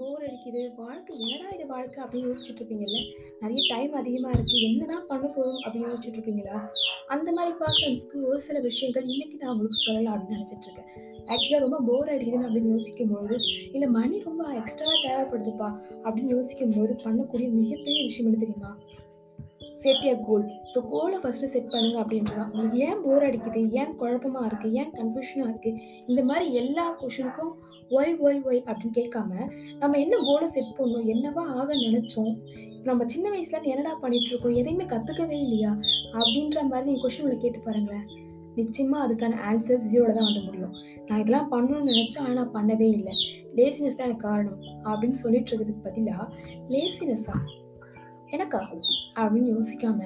போர் அடிக்குது வாழ்க்கை என்னடா இது வாழ்க்கை அப்படின்னு யோசிச்சுட்டு இருப்பீங்கல்ல? நிறைய டைம் அதிகமாக இருக்குது என்னதான் பண்ண போகிறோம் அப்படின்னு யோசிச்சுட்டு இருப்பீங்களா? அந்த மாதிரி பர்சன்ஸ்க்கு ஒரு சில விஷயங்கள் இன்னைக்கு நான் உங்களுக்கு சொல்லலாம் அப்படின்னு நினச்சிட்டு இருக்கேன். ஆக்சுவலாக ரொம்ப போர் அடிக்குதுன்னு அப்படின்னு யோசிக்கும் பொழுது இல்லை மணி ரொம்ப எக்ஸ்ட்ரா தேவைப்படுதுப்பா அப்படின்னு யோசிக்கும் போது பண்ணக்கூடிய மிகப்பெரிய விஷயம் என்ன தெரியுமா? செட் எ கோல் ஸோ கோலை ஃபஸ்ட்டு செட் பண்ணுங்க அப்படின்றதான் உங்களுக்கு ஏன் போர் அடிக்குது? ஏன் குழப்பமா இருக்குது ஏன் கன்ஃபியூஷனாக இருக்குது இந்த மாதிரி எல்லா கொஷனுக்கும் ஒய் ஒய் ஒய் அப்படின்னு கேட்காம நம்ம என்ன கோலை செட் பண்ணணும் என்னவா ஆக நினச்சோம்? நம்ம சின்ன வயசுலேருந்து என்னடா பண்ணிட்டு இருக்கோம்? எதையுமே கற்றுக்கவே இல்லையா? அப்படின்ற மாதிரி நீங்கள் கொஷின் உள்ள கேட்டு பாருங்களேன். நிச்சயமாக அதுக்கான ஆன்சர் ஜீரோவில் தான் வந்து முடியும். நான் இதெல்லாம் பண்ணணும்னு நினச்சேன் ஆனால் நான் பண்ணவே இல்லை. லேசினஸ் தான் எனக்கு காரணம். அப்படின்னு சொல்லிட்டு இருக்கிறதுக்கு பதிலாக லேசினஸா எனக்கா அப்படின்னு யோசிக்காம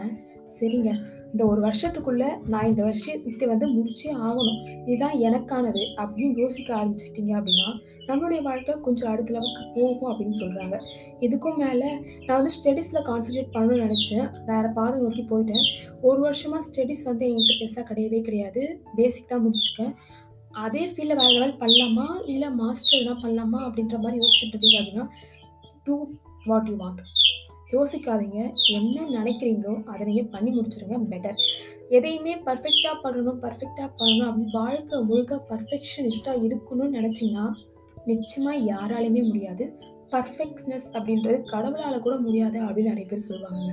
சரிங்க இந்த ஒரு வருஷத்துக்குள்ள நான் இந்த வருஷத்தை வந்து முடிச்சே ஆகணும். இதுதான் எனக்கானது அப்படின்னு யோசிக்க ஆரம்பிச்சிட்டீங்க அப்படின்னா நம்மளுடைய வாழ்க்கை கொஞ்சம் அடுத்த லெவலுக்கு போகும் அப்படின்னு சொல்கிறாங்க இதுக்கும் மேலே நான் வந்து ஸ்டடீஸில் கான்சன்ட்ரேட் பண்ணணும்னு நினச்சேன். வேறு பாதை நோக்கி போயிட்டேன். ஒரு வருஷமாக ஸ்டடீஸ் வந்து என்கிட்ட பெருசாக கிடையவே கிடையாது. பேசிக் தான் முடிச்சிருக்கேன். அதே ஃபீல்டில் வேறு லெவல் பண்ணலாமா? இல்லை மாஸ்டர் எதனா பண்ணலாமா அப்படின்ற மாதிரி யோசிச்சுட்டு இருக்கீங்க அப்படின்னா டூ வாட் யூ வாண்ட் யோசிக்காதீங்க. என்ன நினைக்கிறீங்களோ அதை நீங்கள் பண்ணி முடிச்சிடுங்க பெட்டர் எதையுமே பர்ஃபெக்டாக பண்ணணும் பர்ஃபெக்டாக பண்ணணும் அப்படின்னு வாழ்க்கை முழுக்க பர்ஃபெக்ஷனிஸ்டாக இருக்கணும்னு நினச்சிங்கன்னா நிச்சயமாக யாராலையுமே முடியாது. பர்ஃபெக்ட்னஸ் அப்படின்றது கடவுளால் கூட முடியாது அப்படின்னு நிறைய பேர் சொல்லுவாங்க.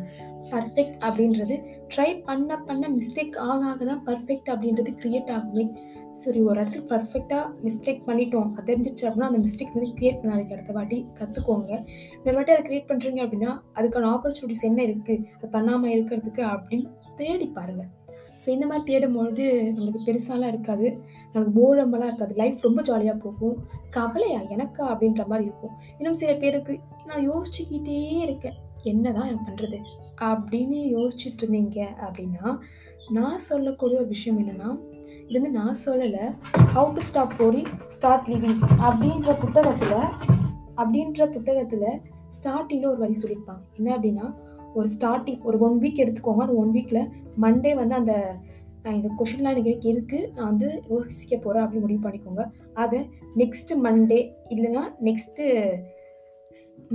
பர்ஃபெக்ட் அப்படின்றது. ட்ரை பண்ண பண்ண மிஸ்டேக் ஆக ஆக தான் பர்ஃபெக்ட் அப்படின்றது க்ரியேட் ஆகுமே. சரி ஒரு இடத்துல பர்ஃபெக்டாக மிஸ்டேக் பண்ணிட்டோம். அது தெரிஞ்சிச்சு அப்படின்னா அந்த மிஸ்டேக் வந்து க்ரியேட் பண்ணாதீங்க. அடுத்த வாட்டி கற்றுக்கோங்க இந்த வாட்டி அதை க்ரியேட் பண்ணுறீங்க அப்படின்னா அதுக்கான ஆப்பர்ச்சுனிட்டிஸ் என்ன இருக்குது அது பண்ணாமல் இருக்கிறதுக்கு அப்படின்னு தேடி பாருங்கள் ஸோ இந்த மாதிரி தேடும்பொழுது நம்மளுக்கு பெருசாலாம் இருக்காது. நம்மளுக்கு போரமெல்லாம் இருக்காது. லைஃப் ரொம்ப ஜாலியாக போகும். கவலையா? எனக்கா? அப்படின்ற மாதிரி இருக்கும். இன்னும் சில பேருக்கு நான் யோசிச்சுக்கிட்டே இருக்கேன். என்னதான் நான் பண்ணுறது அப்படின்னு யோசிச்சுட்டு இருந்தீங்க அப்படின்னா நான் சொல்லக்கூடிய ஒரு விஷயம் என்னென்னா இது வந்து நான் சொல்லலை. How to stop Pori start living அப்படின்ற புத்தகத்தில் அப்படின்ற புத்தகத்தில் ஸ்டார்டிங்கில் ஒரு வரி சொல்லியிருப்பாங்க. என்ன அப்படின்னா ஒரு ஸ்டார்டிங் ஒரு ஒன் வீக் எடுத்துக்கோங்க. அந்த ஒன் வீக்கில் மண்டே வந்து அந்த நான் இந்த கொஷின்லாம் எனக்கு இருக்குது நான் வந்து யோசிக்க போகிறேன் அப்படின்னு முடிவு பண்ணிக்கோங்க. அதை நெக்ஸ்ட்டு மண்டே இல்லைன்னா நெக்ஸ்ட்டு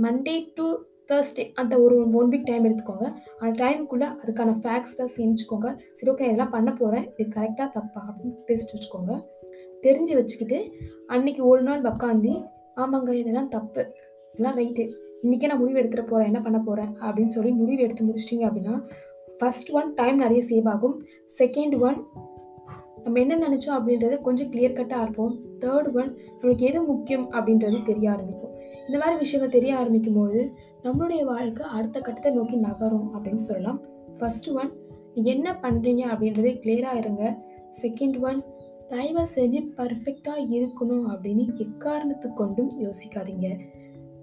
மண்டே டு தேர்ஸ்டே அந்த ஒரு ஒன் வீக் டைம் எடுத்துக்கோங்க. அந்த டைமுக்குள்ளே அதுக்கான ஃபேக்ஸ் தான் சேமிச்சுக்கோங்க. சரி ஓகே நான் இதெல்லாம் பண்ண போகிறேன் இது கரெக்டாக தப்பா அப்படின்னு பேசிட்டு வச்சுக்கோங்க. தெரிஞ்சு வச்சுக்கிட்டு அன்னைக்கு ஒரு நாள் உக்காந்து ஆமாங்க இதெல்லாம் தப்பு. இதெல்லாம் ரைட்டு இன்றைக்கே நான் முடிவு எடுத்துகிட்டு போகிறேன் என்ன பண்ண போகிறேன் அப்படின்னு சொல்லி முடிவு எடுத்து முடிச்சிட்டிங்க அப்படின்னா ஃபர்ஸ்ட் ஒன் டைம் நிறைய சேவ் ஆகும். செகண்ட் ஒன் நம்ம என்ன நினச்சோம் அப்படின்றது கொஞ்சம் கிளியர் கட்டாக இருப்போம். தேர்ட் ஒன் நம்மளுக்கு எது முக்கியம் அப்படின்றது தெரிய ஆரம்பிக்கும். இந்த மாதிரி விஷயங்கள் தெரிய ஆரம்பிக்கும் போது நம்மளுடைய வாழ்க்கை அடுத்த கட்டத்தை நோக்கி நகரும் அப்படின்னு சொல்லலாம். ஃபர்ஸ்ட் ஒன் என்ன பண்ணுறீங்க அப்படின்றதே கிளியராக இருங்க. செகண்ட் ஒன் தயவு செஞ்சு பர்ஃபெக்டாக இருக்கணும் அப்படின்னு எக்காரணத்து கொண்டும் யோசிக்காதீங்க.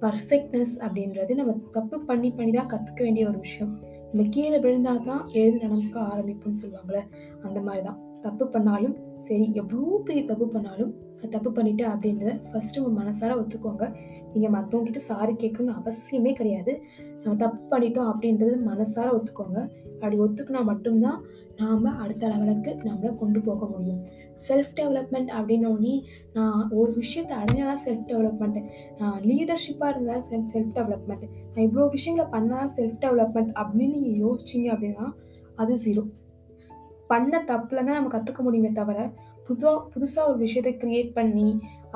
பர்ஃபெக்ட்னஸ் அப்படின்றது நம்ம தப்பு பண்ணி பண்ணி தான் கற்றுக்க வேண்டிய ஒரு விஷயம். நம்ம கீழே விழுந்தால் தான் எழுந்து நடக்க ஆரம்பிப்போம்னு சொல்லுவாங்களே அந்த மாதிரி தான். தப்பு பண்ணாலும் சரி எவ்வளோ பெரிய தப்பு பண்ணாலும் நான் தப்பு பண்ணிட்டேன் அப்படின்றத ஃபஸ்ட்டு உங்கள் மனசார ஒத்துக்கோங்க. நீங்கள் மற்றவங்ககிட்ட சாரி கேட்கணும்னு அவசியமே கிடையாது. நம்ம தப்பு பண்ணிட்டோம் அப்படின்றது மனசார ஒத்துக்கோங்க. அப்படி ஒத்துக்கினா மட்டும்தான் நாம் அடுத்த லெவலுக்கு நம்மளை கொண்டு போக முடியும். செல்ஃப் டெவலப்மெண்ட் அப்படின்னோடனே நான் ஒரு விஷயத்தை அடைஞ்சால் தான் செல்ஃப் டெவலப்மெண்ட் நான் லீடர்ஷிப்பாக இருந்தால் செல்ஃப் செல்ஃப் டெவலப்மெண்ட் நான் இவ்வளோ விஷயங்களை பண்ணால் செல்ஃப் டெவலப்மெண்ட் அப்படின்னு நீங்கள் யோசிச்சிங்க அப்படின்னா அது ஜீரோ பண்ண தப்பில் தான் நம்ம கற்றுக்க முடியுமே தவிர புதுவாக புதுசாக ஒரு விஷயத்தை க்ரியேட் பண்ணி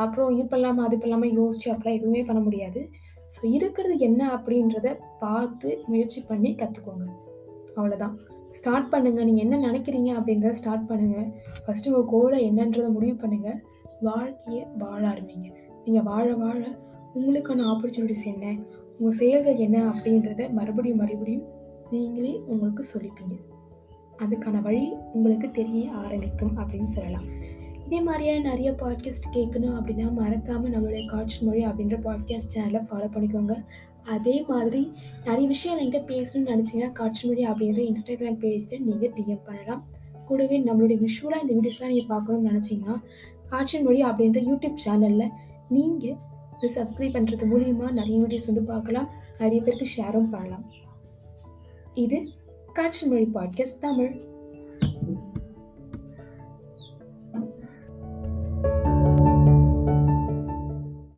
அப்புறம் இது பண்ணலாமா அது பண்ணலாமா யோசிச்சு அப்படிலாம் எதுவுமே பண்ண முடியாது. ஸோ இருக்கிறது என்ன அப்படின்றத பார்த்து முயற்சி பண்ணி கற்றுக்கோங்க அவ்வளோதான் ஸ்டார்ட் பண்ணுங்கள் நீங்கள் என்ன நினைக்கிறீங்க அப்படின்றத ஸ்டார்ட் பண்ணுங்கள் ஃபஸ்ட்டு உங்கள் கோலை என்னன்றதை முடிவு பண்ணுங்கள் வாழ்க்கையை வாழ ஆரம்பிங்க. நீங்கள் வாழ வாழ உங்களுக்கான ஆப்பர்ச்சுனிட்டிஸ் என்ன? உங்கள் செயல்கள் என்ன அப்படின்றத மறுபடியும் மறுபடியும் நீங்களே உங்களுக்கு சொல்லிப்பீங்க. அதுக்கான வழி உங்களுக்கு தெரிய ஆரம்பிக்கும் அப்படின்னு சொல்லலாம். இதே மாதிரியான நிறைய பாட்காஸ்ட் கேட்கணும் அப்படின்னா மறக்காமல் நம்மளுடைய காட்சி மொழி அப்படின்ற பாட்காஸ்ட் சேனலை ஃபாலோ பண்ணிக்கோங்க. அதே மாதிரி நிறைய விஷயம் என்கிட்ட பேசணும்னு நினச்சிங்கன்னா காட்சி மொழி அப்படின்ற இன்ஸ்டாகிராம் பேஜில் நீங்கள் டிஎம் பண்ணலாம். கூடவே நம்மளுடைய விஷுவலாக இந்த வீடியோஸ்லாம் நீங்கள் பார்க்கணும்னு நினச்சிங்கன்னா காட்சி மொழி அப்படின்ற யூடியூப் சேனலில் நீங்கள் இது சப்ஸ்கிரைப் பண்ணுறது மூலியமாக நிறைய வீடியோஸ் வந்து பார்க்கலாம். நிறைய பேருக்கு ஷேரும் பண்ணலாம். இது காட்சி மொழி பாட்காஸ்ட் தமிழ்.